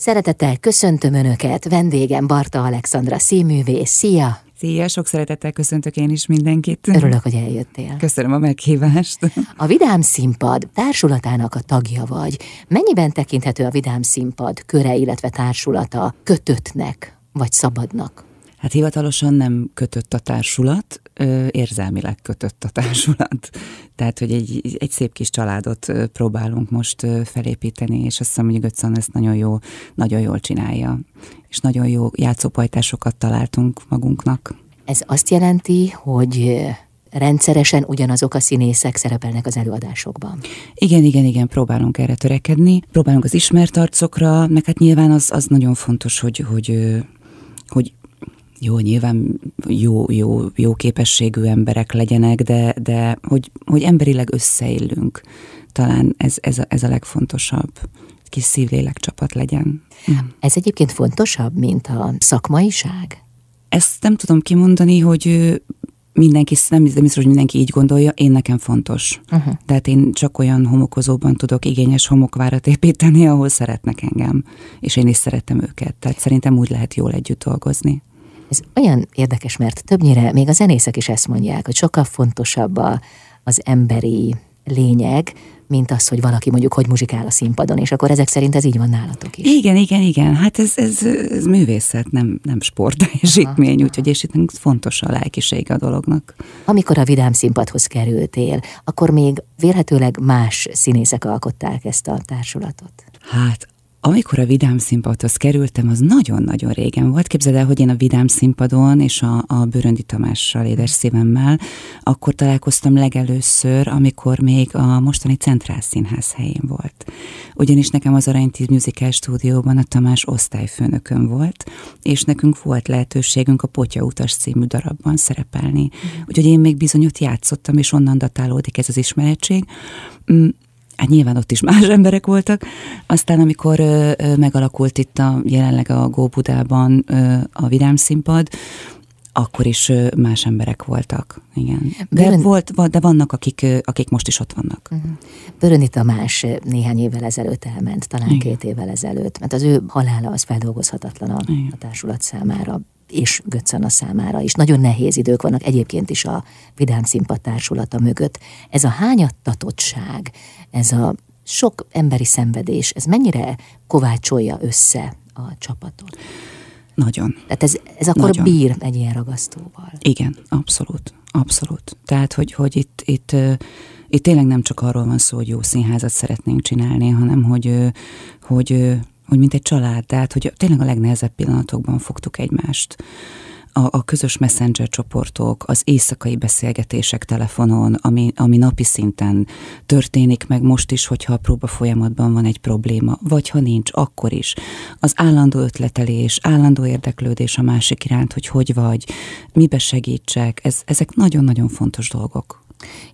Szeretettel köszöntöm Önöket, vendégem Barta Alexandra színművész. Szia! Szia, sok szeretettel köszöntök én is mindenkit. Örülök, hogy eljöttél. Köszönöm a meghívást. A Vidám Színpad társulatának a tagja vagy. Mennyiben tekinthető a Vidám Színpad köre, illetve társulata kötöttnek vagy szabadnak? Hát hivatalosan nem kötött a társulat, érzelmileg kötött a társulat. Tehát, hogy egy, egy szép kis családot próbálunk most felépíteni, és azt hiszem, hogy Götzon ezt nagyon, jó, nagyon jól csinálja. És nagyon jó játszópajtásokat találtunk magunknak. Ez azt jelenti, hogy rendszeresen ugyanazok a színészek szerepelnek az előadásokban. Igen, igen, igen, próbálunk erre törekedni. Próbálunk az ismert arcokra, meg hát nyilván az, az nagyon fontos, hogy, hogy, hogy jó, nyilván jó, jó, jó képességű emberek legyenek, de, de hogy, hogy emberileg összeillünk. Talán ez, ez, a, ez a legfontosabb kis szívlélek csapat legyen. Ez egyébként fontosabb, mint a szakmaiság? Ezt nem tudom kimondani, hogy mindenki, nem biztos, hogy mindenki így gondolja, én nekem fontos. Uh-huh. Tehát én csak olyan homokozóban tudok igényes homokvárat építeni, ahol szeretnek engem, és én is szeretem őket. Tehát szerintem úgy lehet jól együtt dolgozni. Ez olyan érdekes, mert többnyire még a zenészek is ezt mondják, hogy sokkal fontosabb a, az emberi lényeg, mint az, hogy valaki mondjuk hogy muzsikál a színpadon, és akkor ezek szerint ez így van nálatok is. Igen, igen, igen. Hát ez, ez, ez művészet, nem, nem sportteljesítmény, úgyhogy és itt fontos a lelkiség a dolognak. Amikor a Vidám színpadhoz kerültél, akkor még vélhetőleg más színészek alkották ezt a társulatot? Hát amikor a Vidám színpadhoz kerültem, az nagyon-nagyon régen volt. Képzeld el, hogy én a Vidám színpadon és a, a Bőröndi Tamással, édes szívemmel, akkor találkoztam legelőször, amikor még a mostani Centrál Színház helyén volt. Ugyanis nekem az Aranytíz Musical stúdióban a Tamás osztályfőnökön volt, és nekünk volt lehetőségünk a Potya utas című darabban szerepelni. Mm. Úgyhogy én még bizony ott játszottam, és onnan datálódik ez az ismeretség mm, hát nyilván ott is más emberek voltak. Aztán, amikor ö, ö, megalakult itt a, jelenleg a Góbudában ö, a Vidám színpad, akkor is más emberek voltak, igen. De, Börön... volt, de vannak, akik, akik most is ott vannak. Uh-huh. Böröni Tamás néhány évvel ezelőtt elment, talán igen. két évvel ezelőtt, mert az ő halála az feldolgozhatatlan a, a társulat számára és Göccana számára is. Nagyon nehéz idők vannak egyébként is a Vidám Színpad társulata mögött. Ez a hányattatottság, ez a sok emberi szenvedés, ez mennyire kovácsolja össze a csapatot? Nagyon. Tehát ez, ez akkor Nagyon. bír egy ilyen ragasztóval. Igen, abszolút. Abszolút. Tehát, hogy, hogy itt, itt, itt tényleg nem csak arról van szó, hogy jó színházat szeretnénk csinálni, hanem hogy, hogy hogy mint egy család, tehát hogy tényleg a legnehezebb pillanatokban fogtuk egymást. A, a közös messenger csoportok, az éjszakai beszélgetések telefonon, ami, ami napi szinten történik meg most is, hogyha a próba folyamatban van egy probléma, vagy ha nincs, akkor is. Az állandó ötletelés, állandó érdeklődés a másik iránt, hogy hogy vagy, mibe segítsek, ez, ezek nagyon-nagyon fontos dolgok.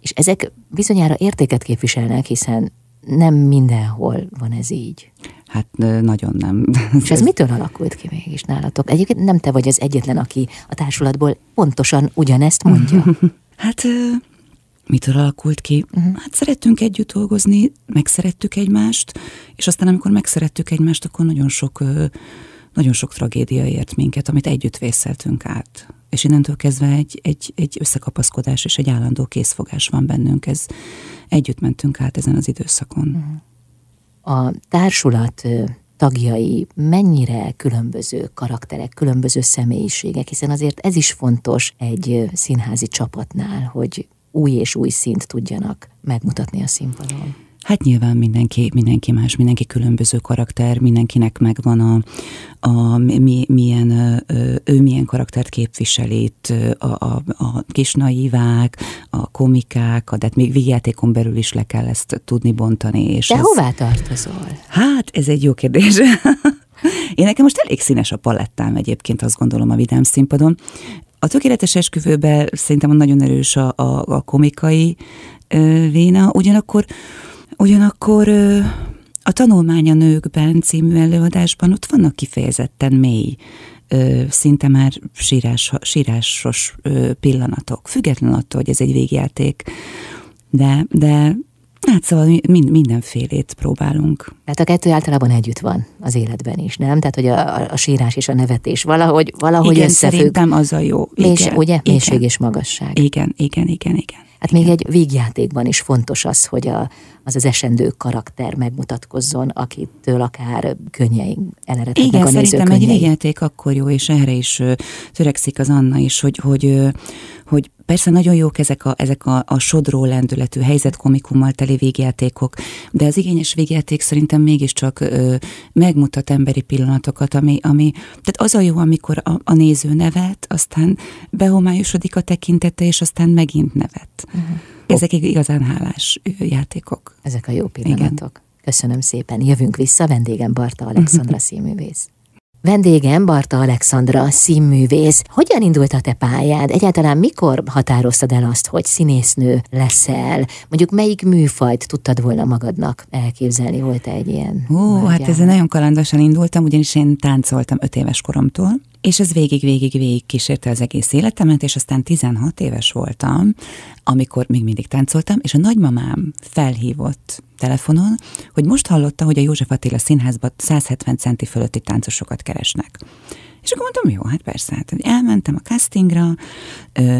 És ezek bizonyára értéket képviselnek, hiszen nem mindenhol van ez így. Hát nagyon nem. És ez mitől alakult ki mégis nálatok? Egyébként nem te vagy az egyetlen, aki a társulatból pontosan ugyanezt mondja. hát mitől alakult ki? Uh-huh. Hát szerettünk együtt dolgozni, megszerettük egymást, és aztán amikor megszerettük egymást, akkor nagyon sok, nagyon sok tragédia ért minket, amit együtt vészeltünk át. És innentől kezdve egy, egy, egy összekapaszkodás és egy állandó készfogás van bennünk. Ez, együtt mentünk át ezen az időszakon. Uh-huh a társulat tagjai mennyire különböző karakterek, különböző személyiségek, hiszen azért ez is fontos egy színházi csapatnál, hogy új és új szint tudjanak megmutatni a színpadon. Hát nyilván mindenki, mindenki más, mindenki különböző karakter, mindenkinek megvan a, a mi, milyen, ő milyen karaktert képviselít, a, a, a kis naivák, a komikák, de hát még végjátékon belül is le kell ezt tudni bontani. És De ez, hová tartozol? Hát, ez egy jó kérdés. Én nekem most elég színes a palettám egyébként, azt gondolom a vidám színpadon. A tökéletes esküvőben szerintem nagyon erős a, a, a komikai ö, véna, ugyanakkor Ugyanakkor a Tanulmány a nőkben című előadásban ott vannak kifejezetten mély, szinte már sírás, sírásos pillanatok, független attól, hogy ez egy végjáték. De, de Hát szóval mind, mindenfélét próbálunk. Tehát a kettő általában együtt van az életben is, nem? Tehát, hogy a, a sírás és a nevetés valahogy, valahogy igen, összefügg. szerintem az a jó. Igen, ugye? igen. Mélység és magasság. Igen, igen, igen, igen. Hát igen. még egy vígjátékban is fontos az, hogy a, az az esendő karakter megmutatkozzon, akitől akár könnyeink eleredhetnek Igen, a szerintem egy vígjáték akkor jó, és erre is törekszik az Anna is, hogy, hogy, hogy persze nagyon jók ezek a, ezek a, a sodró lendületű helyzetkomikummal teli végjátékok, de az igényes végjáték szerintem mégiscsak ö, megmutat emberi pillanatokat, ami, ami, tehát az a jó, amikor a, a néző nevet, aztán behomályosodik a tekintete, és aztán megint nevet. Uh-huh. Ezek igazán hálás játékok. Ezek a jó pillanatok. Igen. Köszönöm szépen. Jövünk vissza, vendégem Barta Alexandra színművész. Vendégem Barta Alexandra, színművész. Hogyan indult a te pályád? Egyáltalán mikor határoztad el azt, hogy színésznő leszel? Mondjuk melyik műfajt tudtad volna magadnak elképzelni? Volt-e egy ilyen? Ó, hát ezzel nagyon kalandosan indultam, ugyanis én táncoltam öt éves koromtól, és ez végig-végig-végig kísérte az egész életemet, és aztán 16 éves voltam, amikor még mindig táncoltam, és a nagymamám felhívott telefonon, hogy most hallotta, hogy a József Attila színházban 170 centi fölötti táncosokat keresnek. És akkor mondtam, jó, hát persze, hát elmentem a castingra,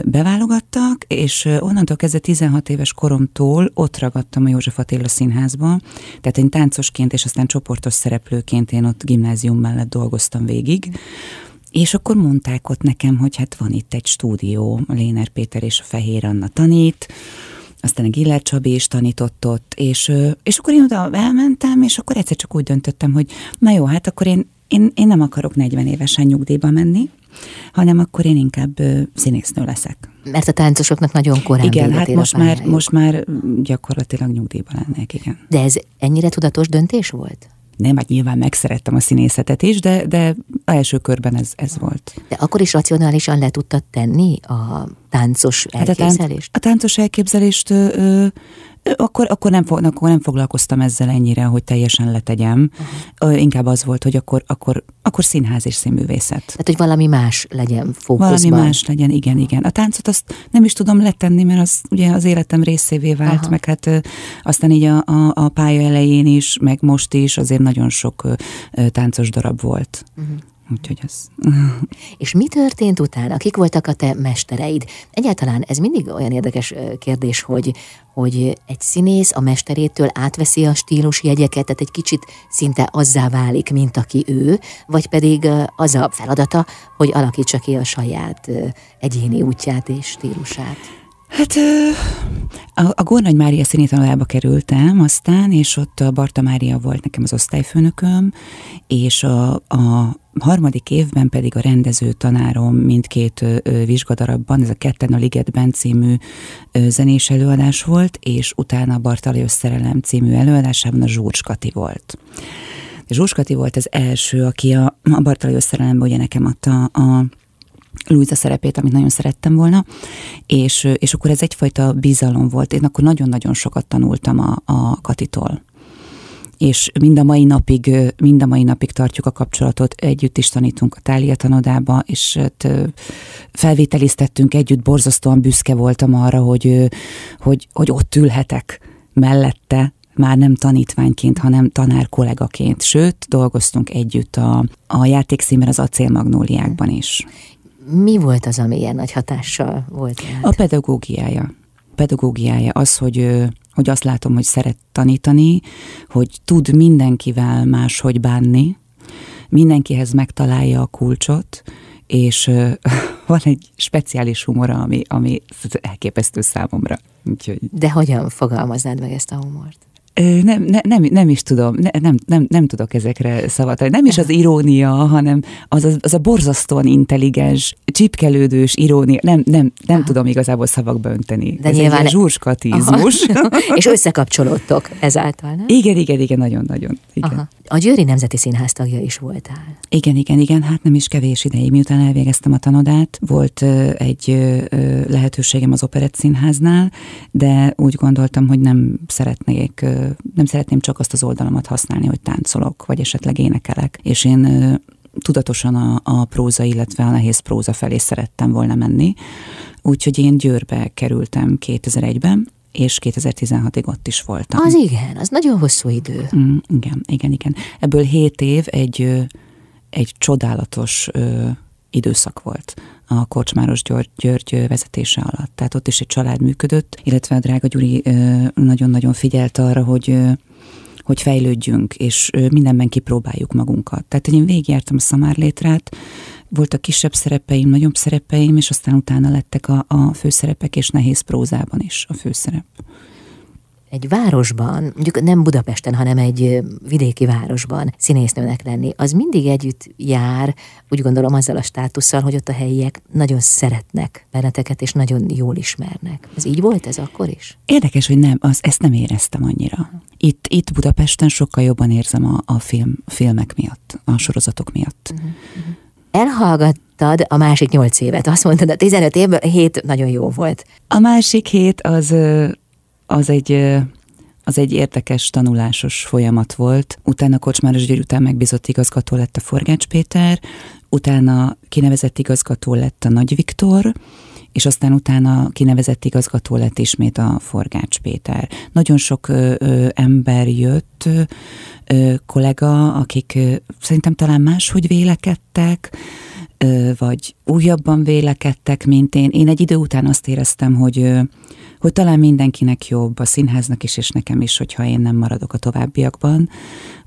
beválogattak, és onnantól kezdve 16 éves koromtól ott ragadtam a József Attila színházba, tehát én táncosként és aztán csoportos szereplőként én ott gimnázium mellett dolgoztam végig, és akkor mondták ott nekem, hogy hát van itt egy stúdió, a Léner Péter és a Fehér Anna tanít, aztán a Giller Csabi is tanított ott, és, és akkor én oda elmentem, és akkor egyszer csak úgy döntöttem, hogy na jó, hát akkor én, én, én nem akarok 40 évesen nyugdíjba menni, hanem akkor én inkább színésznő leszek. Mert a táncosoknak nagyon korán Igen, hát most már, most már gyakorlatilag nyugdíjba lennék, igen. De ez ennyire tudatos döntés volt? Nem, hát nyilván megszerettem a színészetet is, de, de első körben ez, ez volt. De akkor is racionálisan le tudtad tenni a táncos elképzelést? Hát a, tánc, a táncos elképzelést ö, ö, akkor, akkor, nem, akkor nem foglalkoztam ezzel ennyire, hogy teljesen letegyem. Uh-huh. Inkább az volt, hogy akkor, akkor, akkor színház és színművészet. Tehát, hogy valami más legyen fókuszban. Valami más legyen, igen, igen. A táncot azt nem is tudom letenni, mert az ugye az életem részévé vált, Aha. meg hát aztán így a, a, a pálya elején is, meg most is azért nagyon sok táncos darab volt. Uh-huh. Úgyhogy ez... És mi történt utána? Kik voltak a te mestereid? Egyáltalán ez mindig olyan érdekes kérdés, hogy, hogy egy színész a mesterétől átveszi a stílus jegyeket, tehát egy kicsit szinte azzá válik, mint aki ő, vagy pedig az a feladata, hogy alakítsa ki a saját egyéni útját és stílusát. Hát a, a Gornagy Mária színétanolába kerültem aztán, és ott a Barta Mária volt nekem az osztályfőnököm, és a, a harmadik évben pedig a rendező tanárom mindkét vizsgadarabban, ez a Ketten a Ligetben című zenés előadás volt, és utána a Bartalajos Szerelem című előadásában a Zsúcs Kati volt. Zsúcs Kati volt az első, aki a, a Bartalajos Szerelemben ugye nekem adta a Luisa szerepét, amit nagyon szerettem volna, és, és akkor ez egyfajta bizalom volt. Én akkor nagyon-nagyon sokat tanultam a, a Katitól és mind a mai napig, mind a mai napig tartjuk a kapcsolatot, együtt is tanítunk a Tália tanodába, és hát, felvételiztettünk együtt, borzasztóan büszke voltam arra, hogy, hogy, hogy ott ülhetek mellette, már nem tanítványként, hanem tanár kollégaként. Sőt, dolgoztunk együtt a, a játékszínben az acélmagnóliákban is. Mi volt az, ami ilyen nagy hatással volt? Hát? A pedagógiája. Pedagógiája az, hogy, hogy azt látom, hogy szeret tanítani, hogy tud mindenkivel máshogy bánni, mindenkihez megtalálja a kulcsot, és van egy speciális humora, ami, ami elképesztő számomra. Úgyhogy... De hogyan fogalmaznád meg ezt a humort? Nem, ne, nem, nem is tudom, ne, nem, nem, nem tudok ezekre szavat. Nem is az irónia, hanem az, az, az a borzasztóan intelligens, csipkelődős irónia. Nem, nem, nem tudom igazából szavakba önteni. De Ez nyilván... egy zsúrskatizmus. És összekapcsolódtok ezáltal, nem? Igen, igen, igen, nagyon-nagyon. Igen. A Győri Nemzeti Színház tagja is voltál. Igen, igen, igen, hát nem is kevés ideig. Miután elvégeztem a tanodát, volt egy lehetőségem az Operett Színháznál, de úgy gondoltam, hogy nem szeretnék nem szeretném csak azt az oldalamat használni, hogy táncolok, vagy esetleg énekelek. És én tudatosan a, a próza, illetve a nehéz próza felé szerettem volna menni. Úgyhogy én Győrbe kerültem 2001-ben, és 2016-ig ott is voltam. Az igen, az nagyon hosszú idő. Mm, igen, igen, igen. Ebből hét év egy, egy csodálatos időszak volt a Korcsmáros György, György vezetése alatt. Tehát ott is egy család működött, illetve a drága Gyuri nagyon-nagyon figyelt arra, hogy hogy fejlődjünk, és mindenben kipróbáljuk magunkat. Tehát, én végigjártam a szamárlétrát, voltak kisebb szerepeim, nagyobb szerepeim, és aztán utána lettek a, a főszerepek, és nehéz prózában is a főszerep egy városban, mondjuk nem Budapesten, hanem egy vidéki városban színésznőnek lenni, az mindig együtt jár, úgy gondolom azzal a státusszal, hogy ott a helyiek nagyon szeretnek benneteket, és nagyon jól ismernek. Ez így volt ez akkor is? Érdekes, hogy nem, az, ezt nem éreztem annyira. Itt, itt Budapesten sokkal jobban érzem a, a film, filmek miatt, a sorozatok miatt. Uh-huh, uh-huh. Elhallgattad a másik nyolc évet, azt mondtad, a 15 évből hét nagyon jó volt. A másik hét az az egy az egy érdekes tanulásos folyamat volt. Utána Kocsmáros György után megbízott igazgató lett a Forgács Péter, utána kinevezett igazgató lett a Nagy Viktor, és aztán utána kinevezett igazgató lett ismét a Forgács Péter. Nagyon sok ö, ö, ember jött, ö, kollega, akik ö, szerintem talán máshogy vélekedtek, vagy újabban vélekedtek, mint én. Én egy idő után azt éreztem, hogy hogy talán mindenkinek jobb, a színháznak is, és nekem is, hogyha én nem maradok a továbbiakban.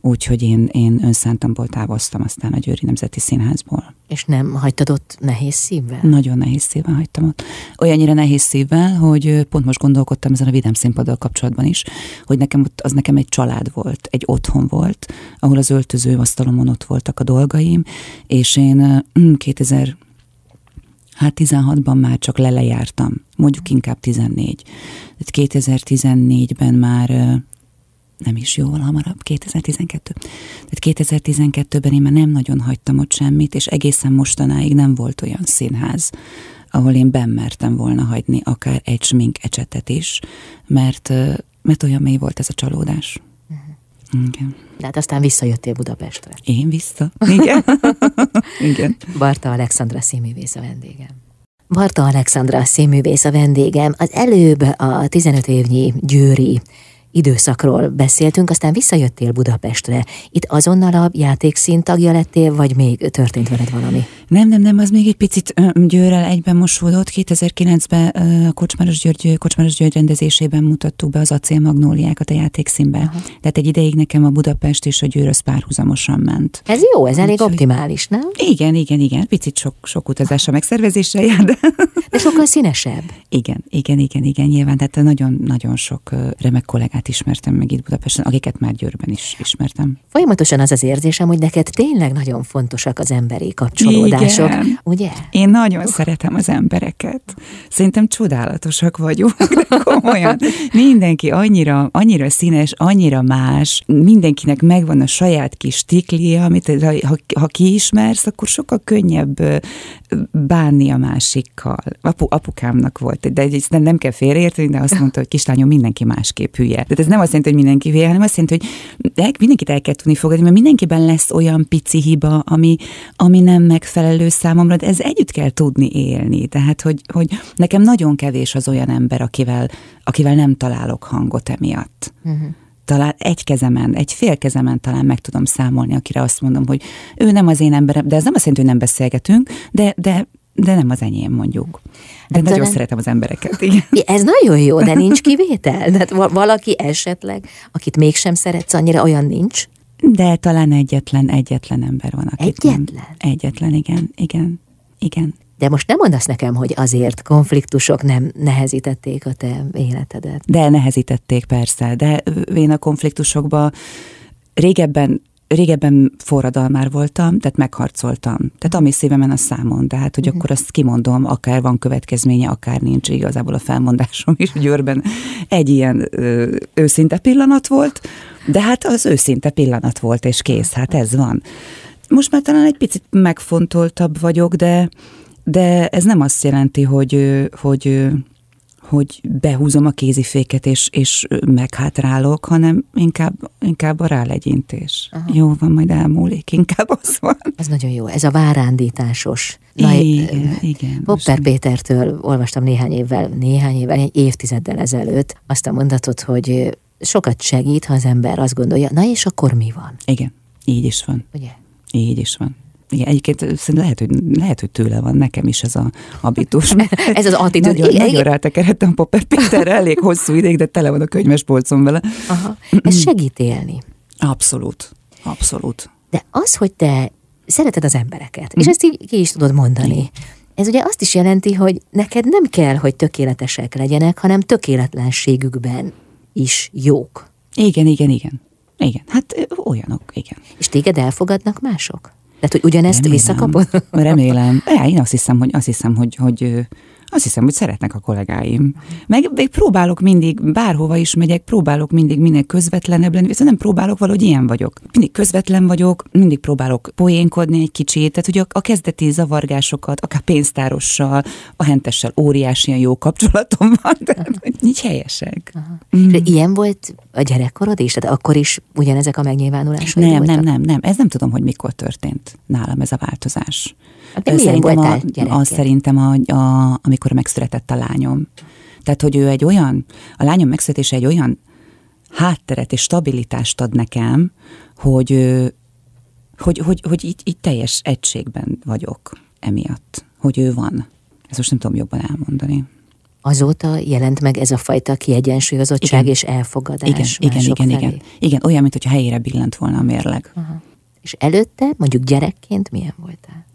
Úgyhogy én, én önszántamból távoztam aztán a Győri Nemzeti Színházból. És nem hagytad ott nehéz szívvel? Nagyon nehéz szívvel hagytam ott. Olyannyira nehéz szívvel, hogy pont most gondolkodtam ezen a Vidám színpaddal kapcsolatban is, hogy nekem ott, az nekem egy család volt, egy otthon volt, ahol az öltöző asztalomon ott voltak a dolgaim, és én 2000 Hát 16-ban már csak lelejártam, mondjuk inkább 14. Tehát 2014-ben már nem is jóval hamarabb, 2012. Tehát 2012-ben én már nem nagyon hagytam ott semmit, és egészen mostanáig nem volt olyan színház, ahol én benmertem volna hagyni akár egy smink ecsetet is, mert, mert olyan mély volt ez a csalódás. Igen. De hát aztán visszajöttél Budapestre. Én vissza? Igen. Igen. Barta Alexandra színművész a vendégem. Barta Alexandra színművész a vendégem. Az előbb a 15 évnyi győri időszakról beszéltünk, aztán visszajöttél Budapestre. Itt azonnal a játékszín tagja lettél, vagy még történt veled valami? Nem, nem, nem, az még egy picit Győrrel egyben mosódott. 2009-ben a Kocsmáros György, Kocsmáros György rendezésében mutattuk be az acél magnóliákat a játékszínbe. Aha. Tehát egy ideig nekem a Budapest és a Győr az párhuzamosan ment. Ez jó, ez elég optimális, nem? Igen, igen, igen. Picit sok, sok utazása megszervezésre jár, de... De sokkal színesebb. Igen, igen, igen, igen, nyilván. Tehát nagyon, nagyon sok remek kollégát ismertem meg itt Budapesten, akiket már Győrben is ismertem. Folyamatosan az az érzésem, hogy neked tényleg nagyon fontosak az emberi kapcsolódások Igen. ugye? Én nagyon szeretem az embereket. Szerintem csodálatosak vagyunk, de komolyan. Mindenki annyira, annyira színes, annyira más, mindenkinek megvan a saját kis tiklia, amit ha, ha kiismersz, akkor sokkal könnyebb bánni a másikkal. Apu, apukámnak volt, de nem, nem kell félreérteni, de azt mondta, hogy kislányom, mindenki másképp hülye. Tehát ez nem azt jelenti, hogy mindenki hülye, hanem azt jelenti, hogy mindenkit el kell tudni fogadni, mert mindenkiben lesz olyan pici hiba, ami, ami nem megfelel megfelelő számomra, de ez együtt kell tudni élni. Tehát, hogy, hogy nekem nagyon kevés az olyan ember, akivel, akivel nem találok hangot emiatt. Uh-huh talán egy kezemen, egy fél kezemen talán meg tudom számolni, akire azt mondom, hogy ő nem az én emberem, de ez nem azt jelenti, hogy nem beszélgetünk, de, de, de nem az enyém mondjuk. De hát nagyon talán... szeretem az embereket. Igen. Ez nagyon jó, de nincs kivétel? Tehát valaki esetleg, akit mégsem szeretsz, annyira olyan nincs? De talán egyetlen, egyetlen ember van, akit Egyetlen? Nem. Egyetlen, igen, igen, igen. De most nem mondasz nekem, hogy azért konfliktusok nem nehezítették a te életedet. De nehezítették, persze. De én a konfliktusokba régebben régebben forradalmár voltam, tehát megharcoltam. Tehát ami szívemen a számon, tehát hogy mm. akkor azt kimondom, akár van következménye, akár nincs igazából a felmondásom is Győrben egy ilyen ö, őszinte pillanat volt, de hát az őszinte pillanat volt, és kész, hát ez van. Most már talán egy picit megfontoltabb vagyok, de, de ez nem azt jelenti, hogy, hogy hogy behúzom a kéziféket és, és meghátrálok, hanem inkább, inkább a rálegyintés. Aha. Jó van, majd elmúlik, inkább az van. Ez nagyon jó, ez a várándításos. Na, igen, igen. Popper Pétertől olvastam néhány évvel, néhány évvel, egy évtizeddel ezelőtt azt a mondatot, hogy sokat segít, ha az ember azt gondolja, na és akkor mi van? Igen, így is van. Ugye? Így is van. Igen, egyébként szerintem lehet, hogy, lehet, hogy tőle van nekem is ez a habitus. ez az attitűd. Nagyon, igen, nagyon rátekeredtem Popper Péterre elég hosszú ideig, de tele van a könyvespolcom vele. Aha. Ez segít élni. Abszolút. Abszolút. De az, hogy te szereted az embereket, és mhm. ezt így ki is tudod mondani, ez ugye azt is jelenti, hogy neked nem kell, hogy tökéletesek legyenek, hanem tökéletlenségükben is jók. Igen, igen, igen. Igen, hát olyanok, igen. És téged elfogadnak mások? Tehát, hogy ugyanezt remélem, visszakapod? Remélem. Ja, én azt hiszem, hogy, azt hiszem, hogy, hogy azt hiszem, hogy szeretnek a kollégáim. Meg, meg próbálok mindig, bárhova is megyek, próbálok mindig minél közvetlenebb lenni, viszont nem próbálok, valahogy ilyen vagyok. Mindig közvetlen vagyok, mindig próbálok poénkodni egy kicsit, tehát hogy a, a kezdeti zavargásokat, akár pénztárossal, a hentessel óriási jó kapcsolatom van, tehát így helyesek. Mm. De ilyen volt a gyerekkorod is? Tehát akkor is ugyanezek a megnyilvánulások? Nem, voltak? nem, nem, nem. Ez nem tudom, hogy mikor történt nálam ez a változás. De szerintem a, az szerintem, a, a, amikor megszületett a lányom. Tehát, hogy ő egy olyan, a lányom megszületése egy olyan hátteret és stabilitást ad nekem, hogy, hogy, hogy, hogy így, így teljes egységben vagyok emiatt, hogy ő van. Ezt most nem tudom jobban elmondani. Azóta jelent meg ez a fajta kiegyensúlyozottság igen. és elfogadás Igen, igen, igen, felé. igen. Igen, olyan, mintha helyére billent volna a mérleg. Aha. És előtte, mondjuk gyerekként milyen voltál?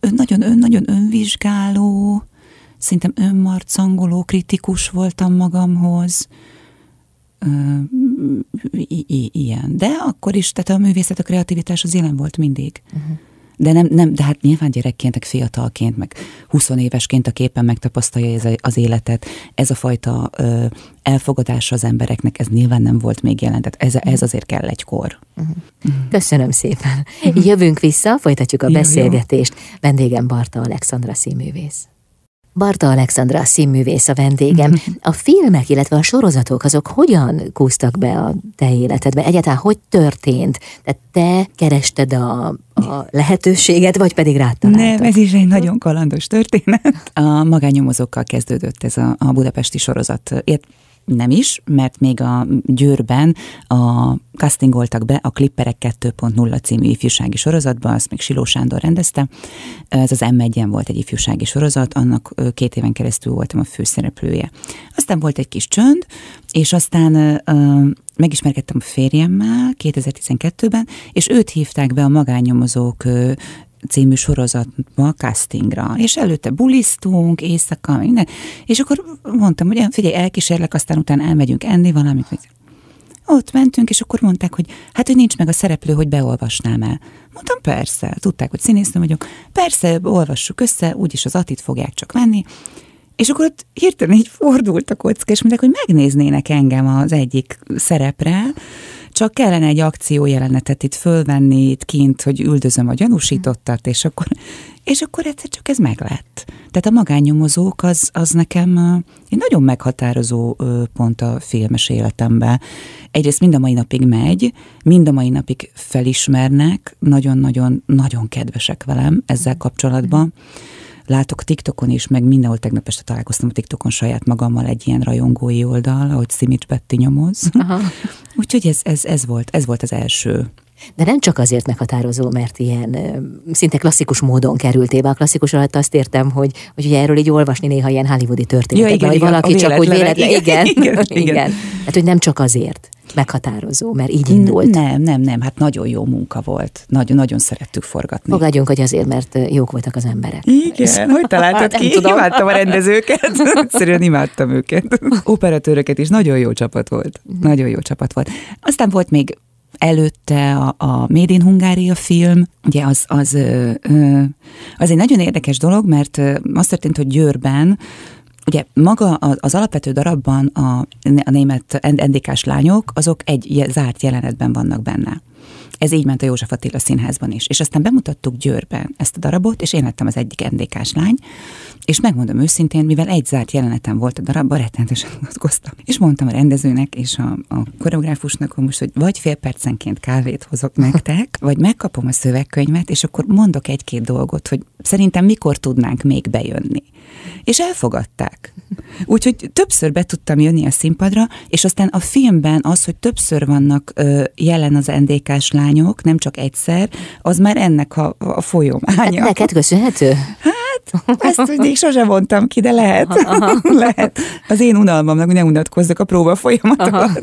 Ön, nagyon, ön, nagyon önvizsgáló, szerintem önmarcangoló, kritikus voltam magamhoz. I- i- ilyen. De akkor is, tehát a művészet, a kreativitás az jelen volt mindig. Uh-huh. De nem, nem, de hát nyilván gyerekként, meg fiatalként, meg 20 évesként, a képen megtapasztalja ez az életet, ez a fajta ö, elfogadása az embereknek, ez nyilván nem volt még jelen, tehát ez, ez azért kell egy kor. Uh-huh. Köszönöm szépen. Jövünk vissza, folytatjuk a beszélgetést. Vendégem Barta Alexandra színművész. Barta Alexandra színművész a vendégem. A filmek, illetve a sorozatok, azok hogyan kúztak be a te életedbe? Egyáltalán hogy történt? Tehát te kerested a, a lehetőséget, vagy pedig rátaláltad? Nem, ez is egy nagyon kalandos történet. A magányomozókkal kezdődött ez a, a budapesti sorozat. Ért, nem is, mert még a Győrben a castingoltak be a Klipperek 2.0 című ifjúsági sorozatba, azt még Siló Sándor rendezte. Ez az M1-en volt egy ifjúsági sorozat, annak két éven keresztül voltam a főszereplője. Aztán volt egy kis csönd, és aztán megismerkedtem a férjemmel 2012-ben, és őt hívták be a magánnyomozók című sorozatba, castingra, és előtte bulisztunk, éjszaka, minden, és akkor mondtam, hogy figyelj, elkísérlek, aztán utána elmegyünk enni valamit, vagy ott mentünk, és akkor mondták, hogy hát, hogy nincs meg a szereplő, hogy beolvasnám el. Mondtam, persze, tudták, hogy színésznő vagyok, persze, olvassuk össze, úgyis az atit fogják csak venni, és akkor ott hirtelen így fordult a kocka, és mondták, hogy megnéznének engem az egyik szerepre, csak kellene egy akció jelenetet itt fölvenni, itt kint, hogy üldözöm a gyanúsítottat, és akkor, és akkor egyszer csak ez meglett. Tehát a magánnyomozók az, az nekem egy nagyon meghatározó pont a filmes életemben. Egyrészt mind a mai napig megy, mind a mai napig felismernek, nagyon-nagyon nagyon kedvesek velem ezzel kapcsolatban látok TikTokon is, meg mindenhol tegnap este találkoztam a TikTokon saját magammal egy ilyen rajongói oldal, ahogy Simics Betty nyomoz. Aha. Úgyhogy ez, ez, ez, volt, ez volt az első. De nem csak azért meghatározó, mert ilyen szinte klasszikus módon kerültél be. A klasszikus alatt azt értem, hogy, hogy ugye erről így olvasni néha ilyen hollywoodi történetek, ja, igen, hogy igen, valaki csak úgy véletlen, igen, igen, igen. igen. Hát, hogy nem csak azért meghatározó, mert így indult. Nem, nem, nem, hát nagyon jó munka volt. Nagyon, nagyon szerettük forgatni. Fogadjunk, hogy azért, mert jók voltak az emberek. Igen, hogy találtad ki? Tudom. Imádtam a rendezőket, egyszerűen imádtam őket. Operatőröket is, nagyon jó csapat volt. Mhm. Nagyon jó csapat volt. Aztán volt még előtte a, a Made in Hungária film, ugye az, az, az egy nagyon érdekes dolog, mert az történt, hogy Győrben Ugye maga az alapvető darabban a, a német NDK-s lányok, azok egy zárt jelenetben vannak benne. Ez így ment a József Attila színházban is. És aztán bemutattuk Győrben ezt a darabot, és én lettem az egyik NDK-s lány, És megmondom őszintén, mivel egy zárt jelenetem volt a darabban, rettenetesen unatkoztam. És mondtam a rendezőnek és a, a koreográfusnak, hogy most, hogy vagy fél percenként kávét hozok nektek, vagy megkapom a szövegkönyvet, és akkor mondok egy-két dolgot, hogy szerintem mikor tudnánk még bejönni. És elfogadták. Úgyhogy többször be tudtam jönni a színpadra, és aztán a filmben az, hogy többször vannak ö, jelen az NDK-s lányok, nem csak egyszer, az már ennek a, a folyománya. Neked köszönhető? Hát, ezt hogy még sosem mondtam ki, de lehet. Aha, aha. lehet. Az én unalmamnak nem unatkozzak a próba folyamatokat.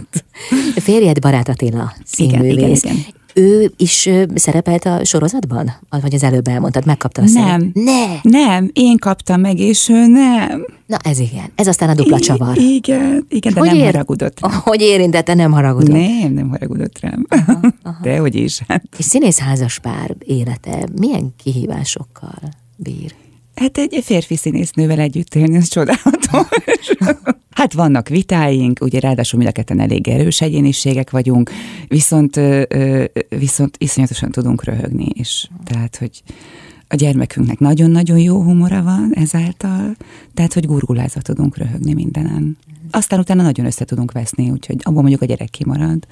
Férjed Barát Attila, színművész. Igen, igen, igen ő is szerepelt a sorozatban? Vagy az előbb elmondtad, megkapta a Nem. Ne! Nem, én kaptam meg, és ő nem. Na ez igen, ez aztán a dupla csavar. I- igen, igen, de hogy nem ér- haragudott rám. Hogy érintette, nem haragudott? Nem, nem haragudott rám. Aha, aha. De hogy is. Hát. És színész házas pár élete milyen kihívásokkal bír? Hát egy férfi színésznővel együtt élni, ez csodálatos. hát vannak vitáink, ugye ráadásul mind a ketten elég erős egyéniségek vagyunk, viszont, viszont iszonyatosan tudunk röhögni, és tehát, hogy a gyermekünknek nagyon-nagyon jó humora van ezáltal, tehát, hogy gurgulázva tudunk röhögni mindenen. Aztán utána nagyon össze tudunk veszni, úgyhogy abban mondjuk a gyerek kimarad.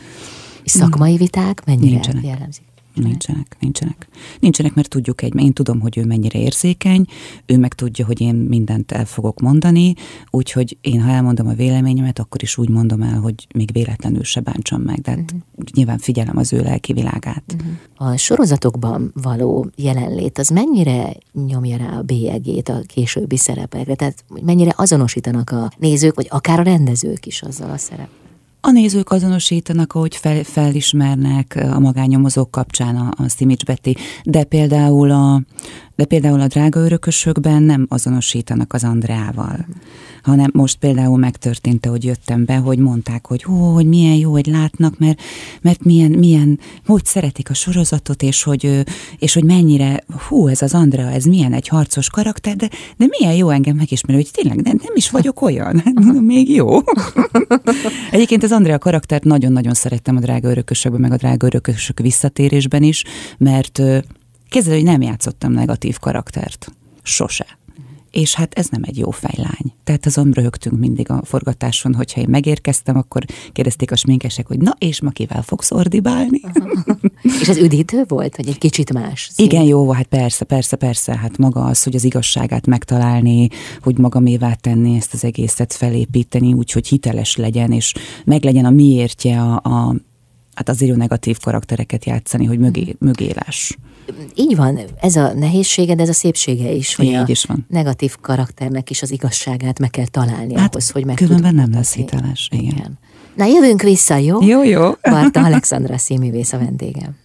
És szakmai viták mennyire Nincsenek. jellemzik? Nincsenek, nincsenek. Nincsenek, mert tudjuk egy, én tudom, hogy ő mennyire érzékeny, ő meg tudja, hogy én mindent el fogok mondani, úgyhogy én, ha elmondom a véleményemet, akkor is úgy mondom el, hogy még véletlenül se bántsam meg, de uh-huh. nyilván figyelem az ő lelki világát. Uh-huh. A sorozatokban való jelenlét, az mennyire nyomja rá a bélyegét a későbbi szerepekre? Tehát mennyire azonosítanak a nézők, vagy akár a rendezők is azzal a szerep? A nézők azonosítanak, ahogy fel, felismernek a magányomozók kapcsán a, a Simics Betty, de például a, de például a drága örökösökben nem azonosítanak az Andreával, hanem most például megtörtént, hogy jöttem be, hogy mondták, hogy ó, hogy milyen jó, hogy látnak, mert, mert milyen, milyen, hogy szeretik a sorozatot, és hogy, és hogy mennyire, hú, ez az Andrea, ez milyen egy harcos karakter, de, de milyen jó engem megismerni, hogy tényleg nem, nem is vagyok olyan, még jó. Egyébként az Andrea karaktert nagyon-nagyon szerettem a drága örökösökben, meg a drága örökösök visszatérésben is, mert Képzeld, hogy nem játszottam negatív karaktert. Sose. És hát ez nem egy jó fejlány. Tehát azon röhögtünk mindig a forgatáson, hogyha én megérkeztem, akkor kérdezték a sminkesek, hogy na, és ma kivel fogsz ordibálni? és ez üdítő volt, hogy egy kicsit más? Szín? Igen, jó, hát persze, persze, persze. Hát maga az, hogy az igazságát megtalálni, hogy magamévá tenni ezt az egészet, felépíteni, úgy, hogy hiteles legyen, és meglegyen a miértje a, a hát azért jó negatív karaktereket játszani, hogy mögé, mögélás. Így van, ez a nehézsége, de ez a szépsége is, hogy Így is van. negatív karakternek is az igazságát meg kell találni hát, ahhoz, hogy meg Különben nem lesz hiteles, igen. igen. Na jövünk vissza, jó? Jó, jó. Barta Alexandra színművész a vendégem.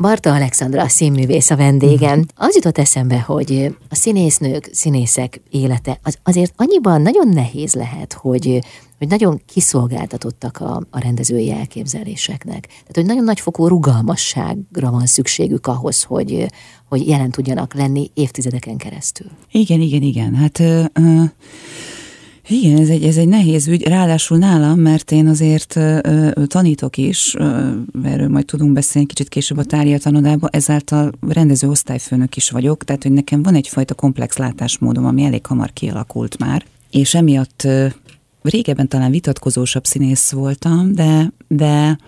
Barta Alexandra, színművész a vendégem. Mhm. Az jutott eszembe, hogy a színésznők, színészek élete az azért annyiban nagyon nehéz lehet, hogy hogy nagyon kiszolgáltatottak a, a rendezői elképzeléseknek. Tehát, hogy nagyon nagyfokú rugalmasságra van szükségük ahhoz, hogy, hogy jelen tudjanak lenni évtizedeken keresztül. Igen, igen, igen. Hát... Uh, igen, ez egy, ez egy nehéz ügy, ráadásul nálam, mert én azért ö, tanítok is, ö, erről majd tudunk beszélni kicsit később a tárgya tanodába, ezáltal rendező osztályfőnök is vagyok, tehát hogy nekem van egyfajta komplex látásmódom, ami elég hamar kialakult már, és emiatt ö, régebben talán vitatkozósabb színész voltam, de, de,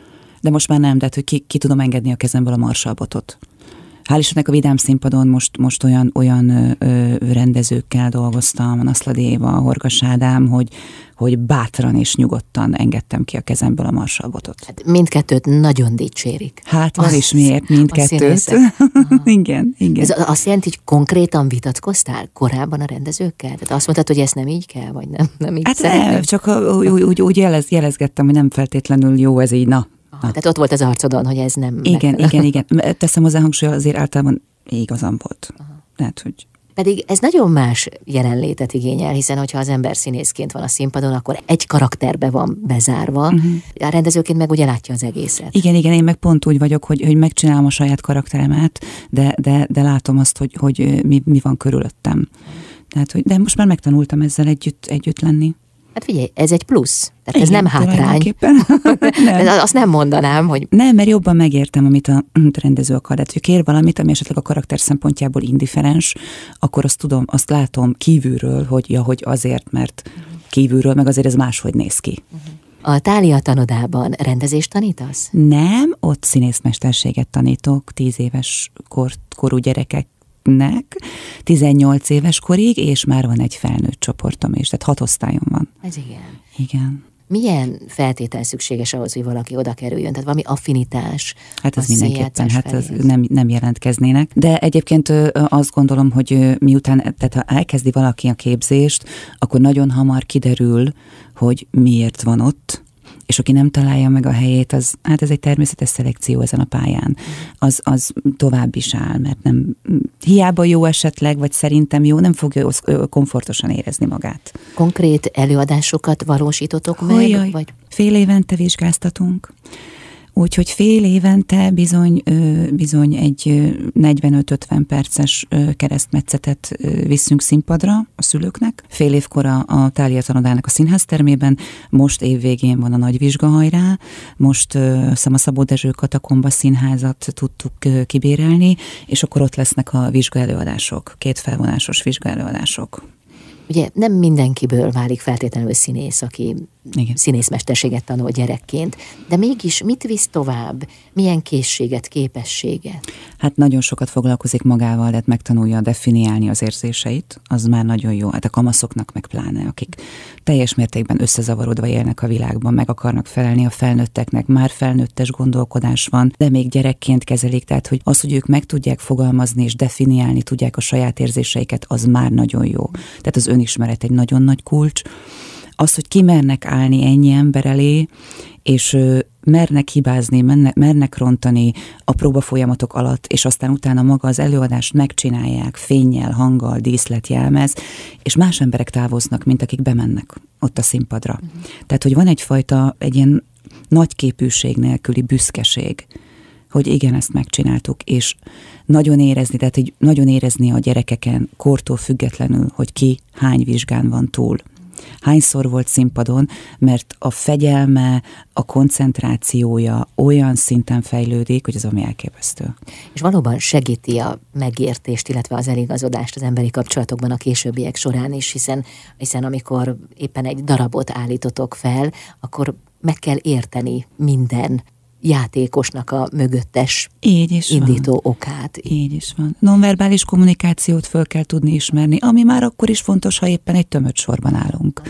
de most már nem, tehát hogy ki, ki tudom engedni a kezemből a marsalbotot. Hál' Istennek a Vidám színpadon most, most olyan, olyan ö, rendezőkkel dolgoztam, a Naszladi Éva, a Horgas Ádám, hogy, hogy bátran és nyugodtan engedtem ki a kezemből a marsalbotot. Hát mindkettőt nagyon dicsérik. Hát van is miért mindkettőt. igen, igen. Ez azt jelenti, hogy konkrétan vitatkoztál korábban a rendezőkkel? Tehát azt mondtad, hogy ezt nem így kell, vagy nem, nem így Hát nem, csak úgy, úgy, úgy jelez, jelezgettem, hogy nem feltétlenül jó ez így, na, tehát ott volt az arcodon, hogy ez nem... Igen, megfelel. igen, igen. Teszem hozzá hangsúly, azért általában igazam volt. Aha. Lehet, hogy pedig ez nagyon más jelenlétet igényel, hiszen hogyha az ember színészként van a színpadon, akkor egy karakterbe van bezárva, uh-huh. a rendezőként meg ugye látja az egészet. Igen, igen, én meg pont úgy vagyok, hogy, hogy megcsinálom a saját karakteremet, de, de, de látom azt, hogy, hogy mi, mi van körülöttem. Tehát, hogy, de most már megtanultam ezzel együtt, együtt lenni. Hát figyelj, ez egy plusz. Tehát Igen, ez nem hátrány. nem. Azt nem mondanám, hogy... Nem, mert jobban megértem, amit a rendező akar. Tehát, hogy kér valamit, ami esetleg a karakter szempontjából indiferens, akkor azt tudom, azt látom kívülről, hogy ja, hogy azért, mert kívülről, meg azért ez máshogy néz ki. A Tália tanodában rendezést tanítasz? Nem, ott színészmesterséget tanítok tíz éves kor, korú gyerekek nek 18 éves korig, és már van egy felnőtt csoportom is, tehát hat osztályom van. Ez igen. Igen. Milyen feltétel szükséges ahhoz, hogy valaki oda kerüljön? Tehát valami affinitás? Hát ez mindenképpen, hát ez nem, nem jelentkeznének. De egyébként azt gondolom, hogy miután, tehát ha elkezdi valaki a képzést, akkor nagyon hamar kiderül, hogy miért van ott, és aki nem találja meg a helyét, az, hát ez egy természetes szelekció ezen a pályán, az, az tovább is áll, mert nem, hiába jó esetleg, vagy szerintem jó, nem fogja komfortosan érezni magát. Konkrét előadásokat valósítotok meg? Vagy? Fél évente vizsgáztatunk. Úgyhogy fél évente bizony, bizony egy 45-50 perces keresztmetszetet viszünk színpadra a szülőknek. Fél évkor a, a Tália tanodának a színháztermében, most évvégén van a nagy vizsgahajrá, most Szabó Dezső Katakomba színházat tudtuk kibérelni, és akkor ott lesznek a vizsgaelőadások, két felvonásos vizsgaelőadások. Ugye nem mindenkiből válik feltétlenül színész, aki igen. színészmesterséget tanul gyerekként, de mégis mit visz tovább? Milyen készséget, képességet? Hát nagyon sokat foglalkozik magával, de megtanulja definiálni az érzéseit, az már nagyon jó. Hát a kamaszoknak meg pláne, akik teljes mértékben összezavarodva élnek a világban, meg akarnak felelni a felnőtteknek, már felnőttes gondolkodás van, de még gyerekként kezelik, tehát hogy az, hogy ők meg tudják fogalmazni és definiálni tudják a saját érzéseiket, az már nagyon jó. Tehát az önismeret egy nagyon nagy kulcs, az, hogy kimernek állni ennyi ember elé, és mernek hibázni, mernek, mernek rontani a próba folyamatok alatt, és aztán utána maga az előadást megcsinálják fényjel, hanggal, díszlet, jelmez, és más emberek távoznak, mint akik bemennek ott a színpadra. Uh-huh. Tehát, hogy van egyfajta, egy ilyen nagy képűség nélküli büszkeség, hogy igen, ezt megcsináltuk, és nagyon érezni, tehát hogy nagyon érezni a gyerekeken, kortól függetlenül, hogy ki hány vizsgán van túl hányszor volt színpadon, mert a fegyelme, a koncentrációja olyan szinten fejlődik, hogy ez ami elképesztő. És valóban segíti a megértést, illetve az eligazodást az emberi kapcsolatokban a későbbiek során is, hiszen, hiszen amikor éppen egy darabot állítotok fel, akkor meg kell érteni minden játékosnak a mögöttes Így is indító van. okát. Így is van. Nonverbális kommunikációt föl kell tudni ismerni, ami már akkor is fontos, ha éppen egy tömött sorban állunk.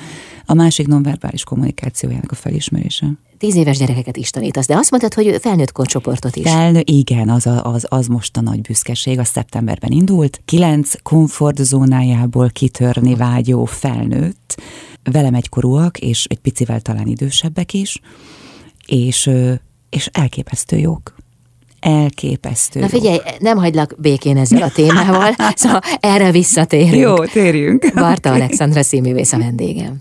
A másik nonverbális kommunikációjának a felismerése. Tíz éves gyerekeket is tanítasz, de azt mondtad, hogy felnőtt korcsoportot is. Felnő, igen, az, a, az, az most a nagy büszkeség, a szeptemberben indult. Kilenc komfortzónájából kitörni vágyó felnőtt, velem egykorúak, és egy picivel talán idősebbek is, és és elképesztő jók. Elképesztő. Na figyelj, jók. nem hagylak békén ezzel a témával, szóval erre visszatérünk. Jó, térjünk. Barta okay. Alexandra színművész a vendégem.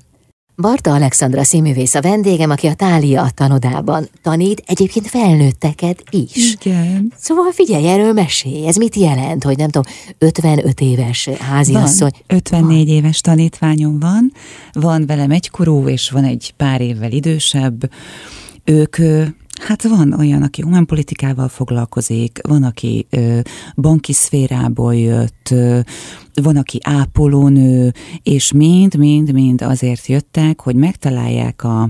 Barta Alexandra színművész a vendégem, aki a Tália tanodában tanít, egyébként felnőtteket is. Igen. Szóval figyelj, erről mesélj, ez mit jelent, hogy nem tudom, 55 éves háziasszony? 54 van. éves tanítványom van, van velem egykorú, és van egy pár évvel idősebb. Ők Hát van olyan, aki politikával foglalkozik, van, aki ö, banki szférából jött, ö, van, aki ápolónő, és mind-mind-mind azért jöttek, hogy megtalálják a,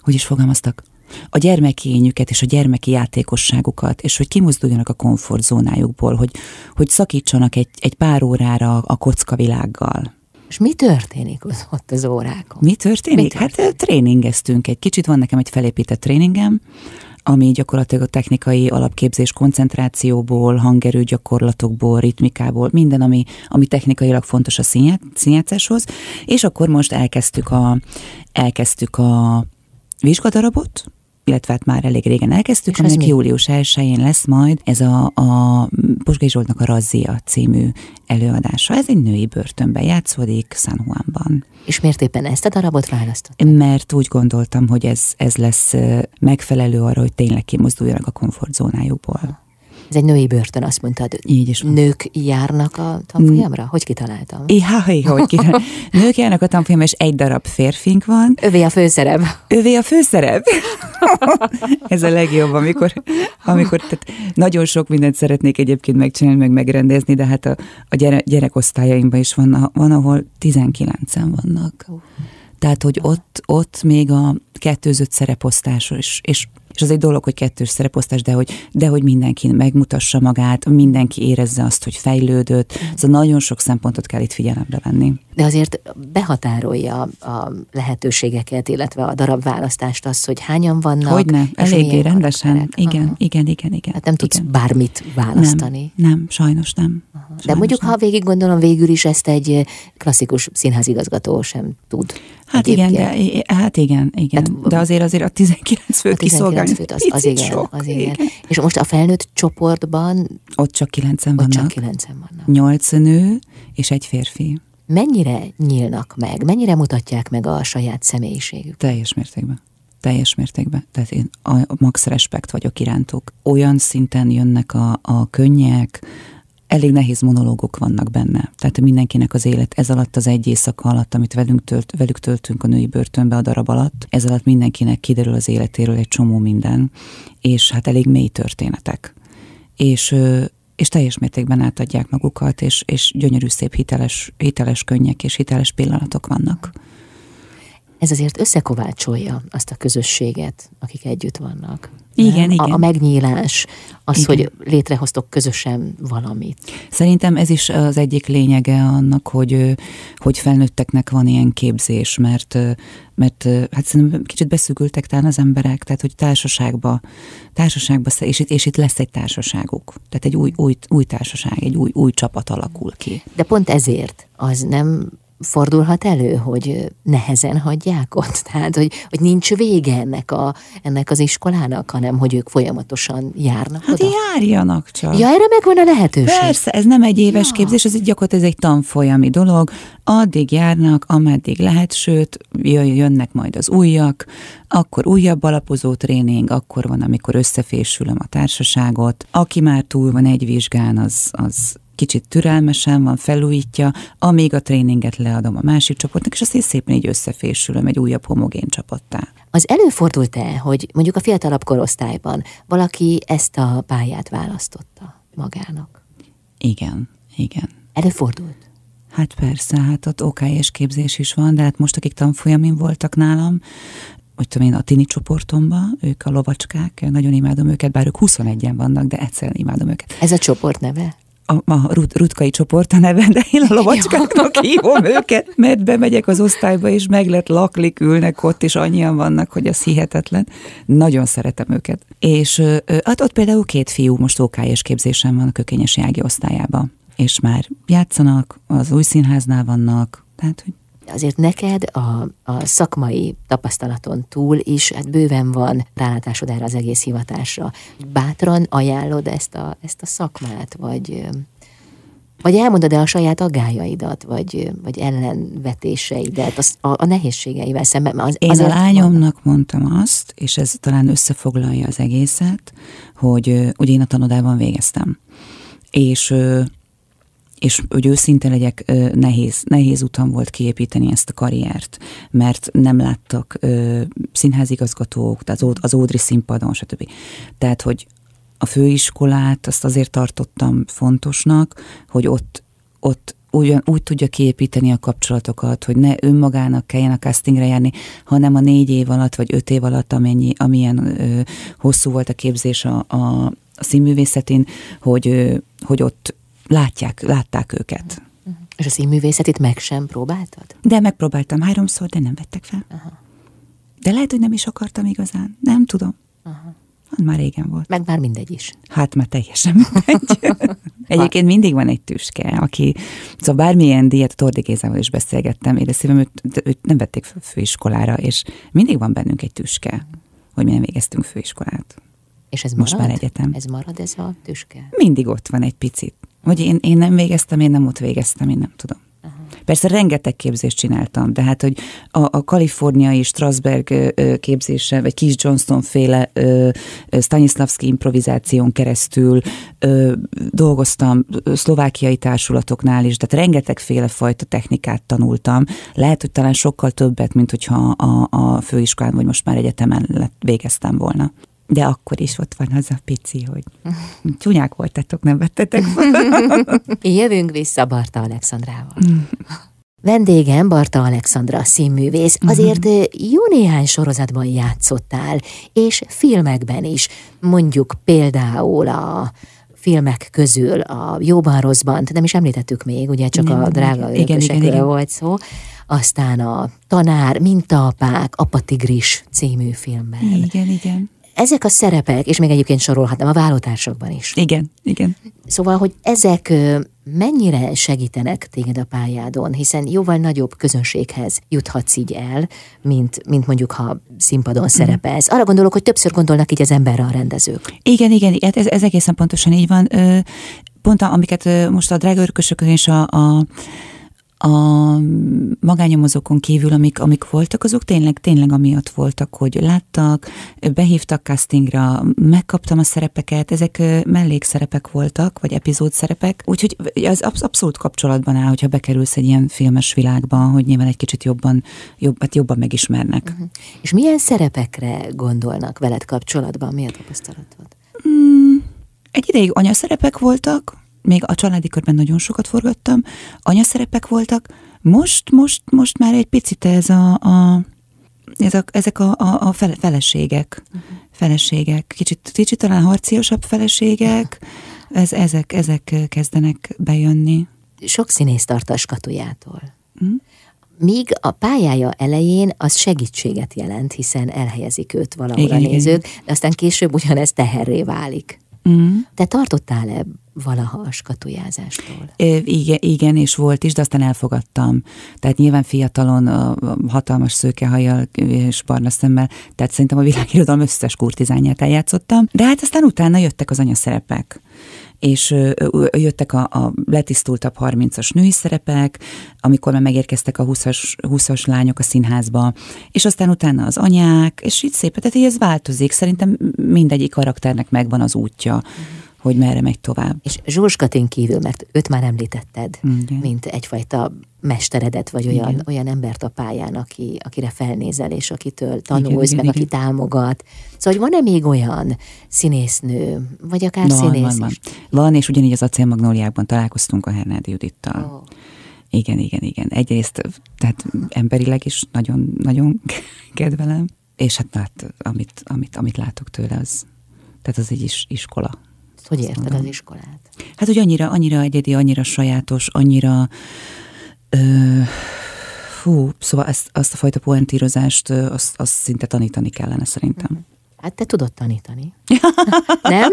hogy is fogalmaztak, a gyermekényüket és a gyermeki játékosságukat, és hogy kimozduljanak a komfortzónájukból, hogy, hogy szakítsanak egy, egy pár órára a kocka világgal. És mi történik ott az órákon? Mi történik? Mi történik? Hát tréningeztünk egy kicsit, van nekem egy felépített tréningem, ami gyakorlatilag a technikai alapképzés koncentrációból, hangerő gyakorlatokból, ritmikából, minden, ami, ami technikailag fontos a színjátszáshoz, és akkor most elkezdtük a, elkezdtük a vizsgadarabot, illetve hát már elég régen elkezdtük, aminek július 1-én lesz majd ez a, a Pusgai Zsoltnak a Razzia című előadása. Ez egy női börtönben játszódik San Juanban. És miért éppen ezt a darabot választott? Mert úgy gondoltam, hogy ez, ez lesz megfelelő arra, hogy tényleg kimozduljanak a komfortzónájukból. Ez egy női börtön, azt mondtad. Így is van. Nők járnak a tanfolyamra? Hogy kitaláltam? I, ha, hi, hogy kitaláltam. Nők járnak a tanfolyamra, és egy darab férfink van. Övé a főszerep. Övé a főszerep. Ez a legjobb, amikor, amikor tehát nagyon sok mindent szeretnék egyébként megcsinálni, meg megrendezni, de hát a, a gyere, gyerekosztályaimban is van, van, ahol 19-en vannak. Tehát, hogy ott, ott még a kettőzött szereposztás is, és és az egy dolog, hogy kettős szereposztás, de hogy, de hogy mindenki megmutassa magát, mindenki érezze azt, hogy fejlődött. Mm. Szóval nagyon sok szempontot kell itt figyelembe venni. De azért behatárolja a lehetőségeket, illetve a darabválasztást az, hogy hányan vannak. Hogyne, eléggé rendesen. Igen, Aha. igen, igen, igen. Hát nem tudsz igen. bármit választani. Nem, nem sajnos nem. Aha. Sajnos de mondjuk, nem. ha végig gondolom, végül is ezt egy klasszikus színházigazgató sem tud. Hát igen, de, hát igen, igen. Hát, de azért azért a 19 főt a 19 főt az, az, igen, sok, az igen. igen. És most a felnőtt csoportban... Ott csak kilencen vannak. Ott csak kilencen vannak. Nyolc nő és egy férfi. Mennyire nyílnak meg, mennyire mutatják meg a saját személyiségük? Teljes mértékben teljes mértékben. Tehát én a max respekt vagyok irántuk. Olyan szinten jönnek a, a könnyek, elég nehéz monológok vannak benne. Tehát mindenkinek az élet ez alatt az egy éjszaka alatt, amit velünk tölt, velük töltünk a női börtönbe a darab alatt, ez alatt mindenkinek kiderül az életéről egy csomó minden, és hát elég mély történetek. És és teljes mértékben átadják magukat, és, és gyönyörű szép hiteles, hiteles könnyek és hiteles pillanatok vannak ez azért összekovácsolja azt a közösséget, akik együtt vannak. Igen, nem? igen. A, a megnyílás, az, igen. hogy létrehoztok közösen valamit. Szerintem ez is az egyik lényege annak, hogy, hogy felnőtteknek van ilyen képzés, mert, mert hát szerintem kicsit beszűkültek talán az emberek, tehát hogy társaságba, társaságba és itt, és itt lesz egy társaságuk. Tehát egy új, új, új társaság, egy új, új csapat alakul ki. De pont ezért az nem fordulhat elő, hogy nehezen hagyják ott? Tehát, hogy, hogy nincs vége ennek, a, ennek az iskolának, hanem hogy ők folyamatosan járnak Hát oda? járjanak csak. Ja, erre megvan a lehetőség. Persze, ez nem egy éves ja. képzés, ez egy gyakorlatilag ez egy tanfolyami dolog. Addig járnak, ameddig lehet, sőt, jönnek majd az újak, akkor újabb alapozó tréning, akkor van, amikor összefésülöm a társaságot. Aki már túl van egy vizsgán, az, az kicsit türelmesen van, felújítja, amíg a tréninget leadom a másik csoportnak, és azt én szépen így összefésülöm egy újabb homogén csapattá. Az előfordult-e, hogy mondjuk a fiatalabb korosztályban valaki ezt a pályát választotta magának? Igen, igen. Előfordult? Hát persze, hát ott OKS képzés is van, de hát most akik tanfolyamin voltak nálam, hogy tudom én, a tini csoportomban, ők a lovacskák, nagyon imádom őket, bár ők 21-en vannak, de egyszerűen imádom őket. Ez a csoport neve? A, a rut, rutkai csoport a neve, de én a lovacskáknak hívom őket, mert bemegyek az osztályba, és meg lett laklik, ülnek ott, és annyian vannak, hogy az hihetetlen. Nagyon szeretem őket. És hát ott például két fiú most OKS képzésen van a Kökényesi Ági osztályába, és már játszanak, az új színháznál vannak, tehát hogy azért neked a, a szakmai tapasztalaton túl is hát bőven van rálátásod erre az egész hivatásra. Bátran ajánlod ezt a, ezt a szakmát, vagy, vagy elmondod-e a saját aggájaidat, vagy, vagy ellenvetéseidet az, a, a nehézségeivel szemben? Az, Én a lányomnak van... mondtam azt, és ez talán összefoglalja az egészet, hogy ugye én a tanodában végeztem. És és hogy őszinte legyek, nehéz, nehéz utam volt kiépíteni ezt a karriert, mert nem láttak színházigazgatók, tehát az, Ódri színpadon, stb. Tehát, hogy a főiskolát azt azért tartottam fontosnak, hogy ott, ott ugyan, úgy tudja kiépíteni a kapcsolatokat, hogy ne önmagának kelljen a castingre járni, hanem a négy év alatt, vagy öt év alatt, amennyi, amilyen ö, hosszú volt a képzés a, a, a színművészetén, hogy, ö, hogy ott látják, látták őket. Uh-huh. És a színművészetit meg sem próbáltad? De megpróbáltam háromszor, de nem vettek fel. Uh-huh. De lehet, hogy nem is akartam igazán. Nem tudom. Uh-huh. Már régen volt. Meg már mindegy is. Hát már teljesen mindegy. Egyébként mindig van egy tüske, aki, szóval bármilyen díjat, Tordi Gézával is beszélgettem, én szívem, őt, őt nem vették fel főiskolára, és mindig van bennünk egy tüske, hogy mi nem végeztünk főiskolát. És ez Most marad? már egyetem. Ez marad ez a tüske? Mindig ott van egy picit. Hogy én, én nem végeztem, én nem ott végeztem, én nem tudom. Aha. Persze rengeteg képzést csináltam, de hát, hogy a, a kaliforniai Strasberg képzése, vagy Keith Johnston féle Stanislavski improvizáción keresztül dolgoztam szlovákiai társulatoknál is, tehát rengetegféle fajta technikát tanultam. Lehet, hogy talán sokkal többet, mint hogyha a, a főiskolán, vagy most már egyetemen lett, végeztem volna. De akkor is ott van az a pici, hogy csúnyák voltatok, nem vettetek. Jövünk vissza Barta Alexandrával. Vendégem Barta Alexandra színművész, mhm. azért jó néhány sorozatban játszottál, és filmekben is, mondjuk például a filmek közül a Jóban Rosszban, nem is említettük még, ugye csak nem, a drága igen, igen, igen. volt szó, aztán a Tanár, Mintaapák, Apatigris című filmben. Igen, igen ezek a szerepek, és még egyébként sorolhatnám a vállótársakban is. Igen, igen. Szóval, hogy ezek mennyire segítenek téged a pályádon, hiszen jóval nagyobb közönséghez juthatsz így el, mint, mint mondjuk, ha színpadon mm. szerepelsz. Arra gondolok, hogy többször gondolnak így az emberre a rendezők. Igen, igen, igen ez, ez egészen pontosan így van. Pont amiket most a drága örökösökön és a, a a magányomozókon kívül, amik, amik voltak, azok tényleg, tényleg amiatt voltak, hogy láttak, behívtak castingra, megkaptam a szerepeket, ezek mellékszerepek voltak, vagy epizódszerepek, úgyhogy az abszolút kapcsolatban áll, hogyha bekerülsz egy ilyen filmes világba, hogy nyilván egy kicsit jobban, jobb, hát jobban megismernek. Uh-huh. És milyen szerepekre gondolnak veled kapcsolatban? Mi a tapasztalatod? Mm, egy ideig anyaszerepek voltak, még a családi körben nagyon sokat forgattam, anyaszerepek voltak, most, most, most már egy picit ez a, a ez a, ezek a, a, a fele, feleségek, uh-huh. feleségek, kicsit, kicsit talán harciosabb feleségek, ez, ezek, ezek kezdenek bejönni. Sok színész tart a skatujától. Uh-huh. Míg a pályája elején az segítséget jelent, hiszen elhelyezik őt valahol igen, a nézők, igen. de aztán később ugyanez teherré válik. Uh-huh. Te tartottál-e valaha a skatujázástól? Igen, igen, és volt is, de aztán elfogadtam. Tehát nyilván fiatalon, a hatalmas szőkehajjal és barna szemmel, tehát szerintem a világirodalom összes kurtizányát eljátszottam. De hát aztán utána jöttek az anyaszerepek és jöttek a, a letisztultabb 30-as női szerepek, amikor már megérkeztek a 20-as, 20-as lányok a színházba, és aztán utána az anyák, és így szépen, tehát ez változik. Szerintem mindegyik karakternek megvan az útja. Mm hogy merre megy tovább. És Zsuzs Katin kívül, mert őt már említetted, Igen. mint egyfajta mesteredet, vagy olyan, Igen. olyan embert a pályán, aki, akire felnézel, és akitől tanulsz, Igen, meg Igen. aki támogat. Szóval, hogy van-e még olyan színésznő, vagy akár van, színész van, van. Is? Van, és ugyanígy az Acél Magnóliákban találkoztunk a Hernádi Judittal. Oh. Igen, igen, igen. Egyrészt, tehát emberileg is nagyon, nagyon kedvelem, és hát, hát amit, amit, amit látok tőle, az, tehát az egy is, iskola hogy érted az iskolát? Hát, hogy annyira, annyira egyedi, annyira sajátos, annyira ö, fú, szóval ezt, azt a fajta poentírozást, azt, azt szinte tanítani kellene szerintem. Hát te tudod tanítani. Nem?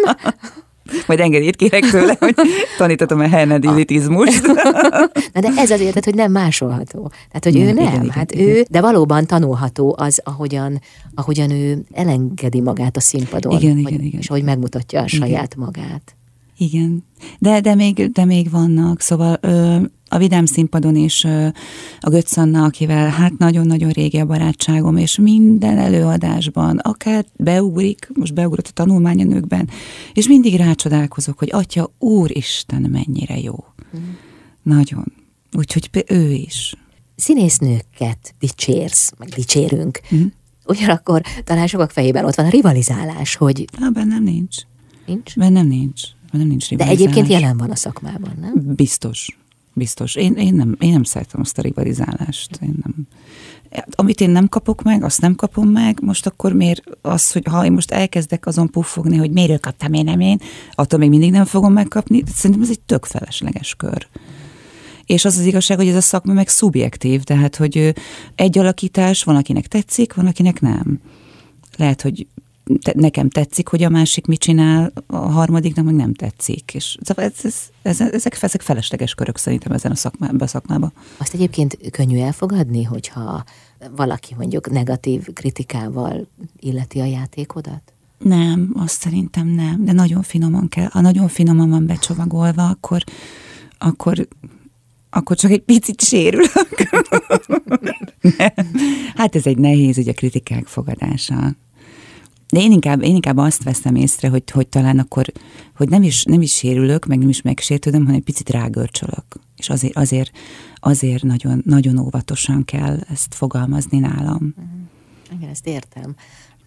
Majd engedélyt kérek tőle, hogy tanítatom a hernedilitizmust. Na de ez azért, hogy nem másolható. Tehát, hogy nem, ő nem, igen, hát igen, ő, igen. de valóban tanulható az, ahogyan, ahogyan ő elengedi magát a színpadon. Igen, hogy, igen, igen. És ahogy megmutatja a saját igen. magát. Igen, de, de, még, de még vannak, szóval ö, a Vidám színpadon is a Götz Anna, akivel hát nagyon-nagyon régi a barátságom, és minden előadásban, akár beugrik, most beugrott a tanulmányanőkben, és mindig rácsodálkozok, hogy Atya, Úristen, mennyire jó. Mm. Nagyon. Úgyhogy ő is. Színésznőket dicsérsz, meg dicsérünk. Mm. Ugyanakkor talán sokak fejében ott van a rivalizálás, hogy... Na, bennem nincs. Nincs? Bennem nincs nem nincs De egyébként jelen van a szakmában, nem? Biztos. Biztos. Én, én, nem, én nem szeretem azt a rivalizálást. Én nem. Amit én nem kapok meg, azt nem kapom meg. Most akkor miért az, hogy ha én most elkezdek azon puffogni, hogy miért kaptam én, nem én, attól még mindig nem fogom megkapni. Szerintem ez egy tök felesleges kör. És az az igazság, hogy ez a szakma meg szubjektív, tehát hogy egy alakítás van, akinek tetszik, van, akinek nem. Lehet, hogy te, nekem tetszik, hogy a másik mit csinál, a harmadiknak meg nem tetszik. És szóval ez, ez, ez, ezek, ezek felesleges körök szerintem ezen a szakmában. A szakmába. Azt egyébként könnyű elfogadni, hogyha valaki mondjuk negatív kritikával illeti a játékodat? Nem, azt szerintem nem, de nagyon finoman kell. Ha nagyon finoman van becsomagolva, akkor, akkor akkor csak egy picit sérülök. hát ez egy nehéz, ugye a kritikák fogadása. De én inkább, én inkább azt veszem észre, hogy, hogy talán akkor, hogy nem is, nem is sérülök, meg nem is megsértődöm, hanem egy picit rágörcsölök. És azért, azért, azért nagyon, nagyon óvatosan kell ezt fogalmazni nálam. Mhm. Igen, ezt értem.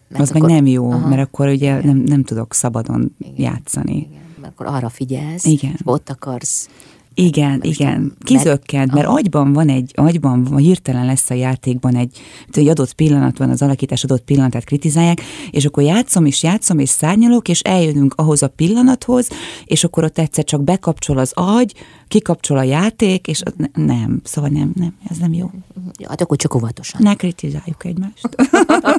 Mert az akkor, meg nem jó, aha, mert akkor ugye nem, nem tudok szabadon igen, játszani. Igen, mert akkor arra figyelsz, igen. ott akarsz igen, igen, kizökkent, mert agyban van egy, agyban van, hirtelen lesz a játékban egy, egy adott pillanat van, az alakítás adott pillanatát kritizálják, és akkor játszom, és játszom, és szárnyalok, és eljönünk ahhoz a pillanathoz, és akkor ott egyszer csak bekapcsol az agy, kikapcsol a játék, és nem, szóval nem, nem, ez nem jó. Ja, hát akkor csak óvatosan. Ne kritizáljuk egymást.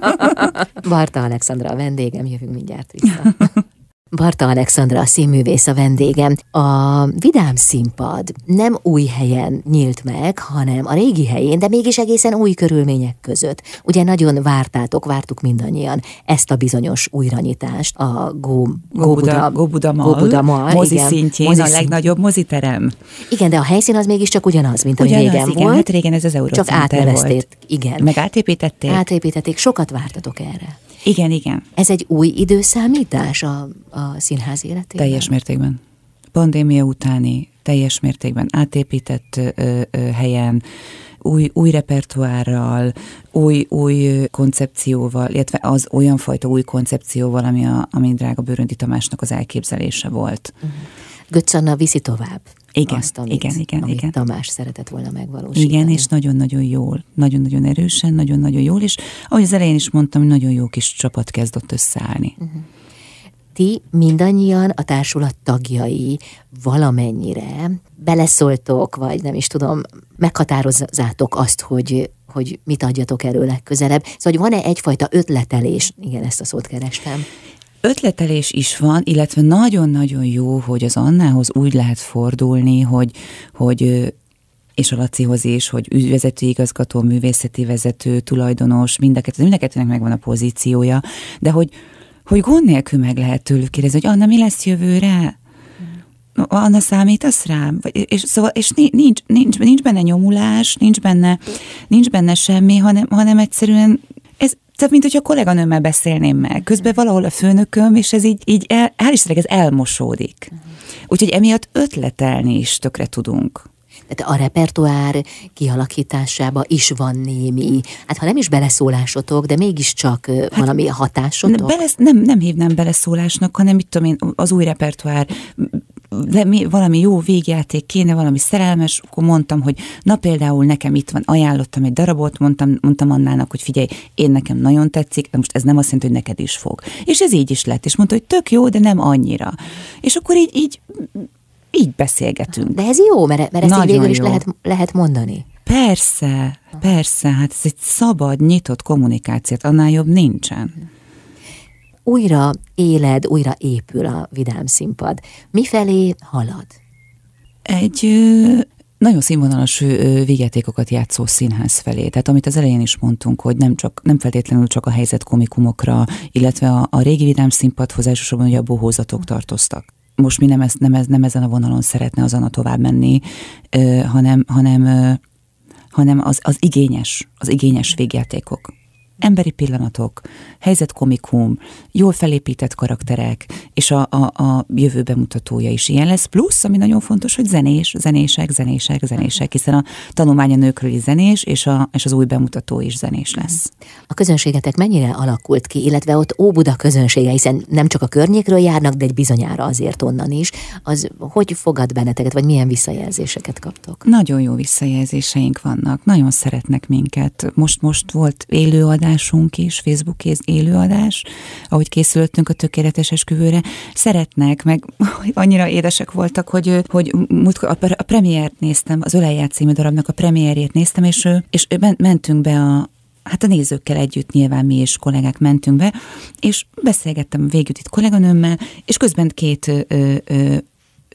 Barta Alexandra a vendégem, jövünk mindjárt vissza. Barta Alexandra, a színművész a vendégem. A Vidám Színpad nem új helyen nyílt meg, hanem a régi helyén, de mégis egészen új körülmények között. Ugye nagyon vártátok, vártuk mindannyian ezt a bizonyos újranyitást, a Gó, Góbuda, Góbuda Mal, Góbuda Mal mozi igen, szintjén, mozi a legnagyobb moziterem. Igen, de a helyszín az mégiscsak ugyanaz, mint ugyanaz, régen igen, volt. Hát régen ez az Eurocenter Csak átnevezték, igen. Meg átépítették. Átépítették, sokat vártatok erre. Igen, igen. Ez egy új időszámítás a, a színház életében? Teljes mértékben. Pandémia utáni, teljes mértékben átépített ö, ö, helyen, új, új repertoárral, új, új koncepcióval, illetve az olyan fajta új koncepcióval, ami, a, ami drága Bőröndi Tamásnak az elképzelése volt. Uh-huh. Götz Anna viszi tovább igen, azt, amit, igen, igen, amit igen. Tamás szeretett volna megvalósítani. Igen, és nagyon-nagyon jól, nagyon-nagyon erősen, nagyon-nagyon jól, és ahogy az elején is mondtam, nagyon jó kis csapat kezdett összeállni. Uh-huh. Ti mindannyian a társulat tagjai valamennyire beleszóltok, vagy nem is tudom, meghatározzátok azt, hogy, hogy mit adjatok elő legközelebb. Szóval, hogy van-e egyfajta ötletelés, igen, ezt a szót kerestem, ötletelés is van, illetve nagyon-nagyon jó, hogy az Annához úgy lehet fordulni, hogy, hogy és a Lacihoz is, hogy ügyvezető igazgató, művészeti vezető, tulajdonos, mindeket, mindeketőnek megvan a pozíciója, de hogy, hogy gond nélkül meg lehet tőlük kérdezni, hogy Anna, mi lesz jövőre? Anna, számítasz rám? És, szóval, és nincs, nincs, nincs benne nyomulás, nincs benne, nincs benne semmi, hanem, hanem egyszerűen tehát, mint hogyha a kolléganőmmel beszélném meg. Közben valahol a főnököm, és ez így, így el, hál' Istennek ez elmosódik. Úgyhogy emiatt ötletelni is tökre tudunk. Tehát a repertoár kialakításába is van némi, hát ha nem is beleszólásotok, de mégiscsak hát, valami hatásotok? Bele, nem, nem hívnám beleszólásnak, hanem mit tudom én, az új repertoár de mi, valami jó végjáték kéne, valami szerelmes, akkor mondtam, hogy na például nekem itt van, ajánlottam egy darabot, mondtam, mondtam Annának, hogy figyelj, én nekem nagyon tetszik, de most ez nem azt jelenti, hogy neked is fog. És ez így is lett, és mondta, hogy tök jó, de nem annyira. És akkor így, így így beszélgetünk. De ez jó, mert, mert ezt így végül is lehet, lehet mondani. Persze, persze, hát ez egy szabad, nyitott kommunikációt, annál jobb nincsen újra éled, újra épül a vidám színpad. Mifelé halad? Egy nagyon színvonalas vigyátékokat játszó színház felé. Tehát amit az elején is mondtunk, hogy nem, csak, nem feltétlenül csak a helyzet komikumokra, illetve a, a régi vidám színpadhoz elsősorban ugye a bohózatok tartoztak. Most mi nem, ez, nem, ez, nem ezen a vonalon szeretne azon a tovább menni, ö, hanem, hanem, ö, hanem az, az igényes, az igényes végjátékok emberi pillanatok, helyzetkomikum, jól felépített karakterek, és a, a, a jövő bemutatója is ilyen lesz. Plusz, ami nagyon fontos, hogy zenés, zenések, zenések, zenések, hiszen a tanulmánya nőkről is zenés, és, a, és az új bemutató is zenés lesz. A közönségetek mennyire alakult ki, illetve ott Óbuda közönsége, hiszen nem csak a környékről járnak, de egy bizonyára azért onnan is, az hogy fogad benneteket, vagy milyen visszajelzéseket kaptok? Nagyon jó visszajelzéseink vannak, nagyon szeretnek minket. Most, most volt élőadás, adásunk is, Facebook élőadás, ahogy készültünk a tökéletes esküvőre, szeretnek, meg annyira édesek voltak, hogy, hogy a premiért néztem, az Ölelját című darabnak a premierjét néztem, és, és mentünk be a, hát a nézőkkel együtt nyilván mi és kollégák mentünk be, és beszélgettem végül itt kolléganőmmel, és közben két ö, ö,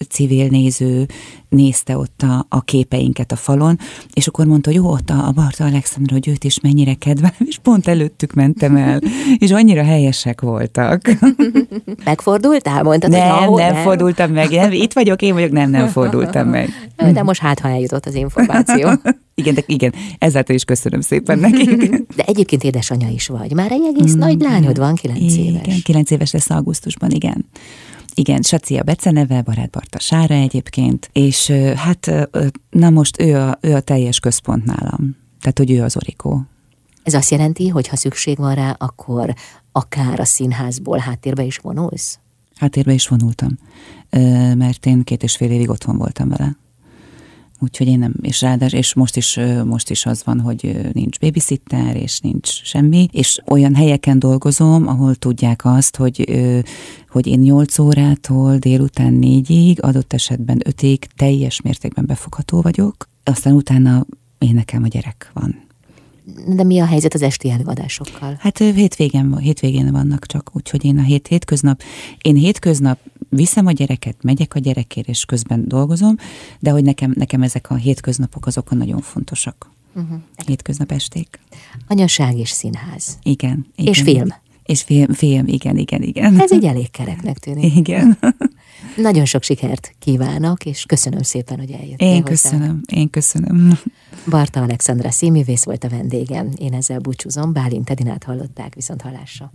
civil néző nézte ott a, a képeinket a falon, és akkor mondta, hogy jó, ott a, a Barta Alexandra, hogy őt is mennyire kedvel, és pont előttük mentem el, és annyira helyesek voltak. Megfordultál? Mondtad, nem, hogy nem, nem fordultam meg. Nem, itt vagyok, én vagyok, nem, nem fordultam meg. De most hát, ha eljutott az információ. igen, de igen, ezáltal is köszönöm szépen nekik. De egyébként édesanyja is vagy. Már egy egész mm, nagy lányod van, kilenc éves. Igen, kilenc éves lesz augusztusban, igen. Igen, Saci a beceneve, barát Barta Sára egyébként, és hát na most ő a, ő a teljes központ nálam. Tehát, hogy ő az Orikó. Ez azt jelenti, hogy ha szükség van rá, akkor akár a színházból háttérbe is vonulsz? Háttérbe is vonultam, mert én két és fél évig otthon voltam vele. Úgyhogy én nem, és ráadás, és most is, most is az van, hogy nincs babysitter, és nincs semmi, és olyan helyeken dolgozom, ahol tudják azt, hogy, hogy én 8 órától délután négyig, adott esetben ötig teljes mértékben befogható vagyok, aztán utána én nekem a gyerek van. De mi a helyzet az esti előadásokkal? Hát hétvégén, hétvégén vannak csak, úgyhogy én a hét hétköznap, én hétköznap viszem a gyereket, megyek a gyerekért, és közben dolgozom, de hogy nekem, nekem ezek a hétköznapok azok a nagyon fontosak. Uh-huh. Hétköznap esték. Anyaság és színház. Igen. igen. És film. És film, film, igen, igen, igen. Ez egy elég kereknek tűnik. Igen. Nagyon sok sikert kívánok, és köszönöm szépen, hogy eljöttél Én köszönöm, én köszönöm. Barta Alexandra színművész volt a vendégem. Én ezzel búcsúzom, Bálint Edinát hallották, viszont halásra.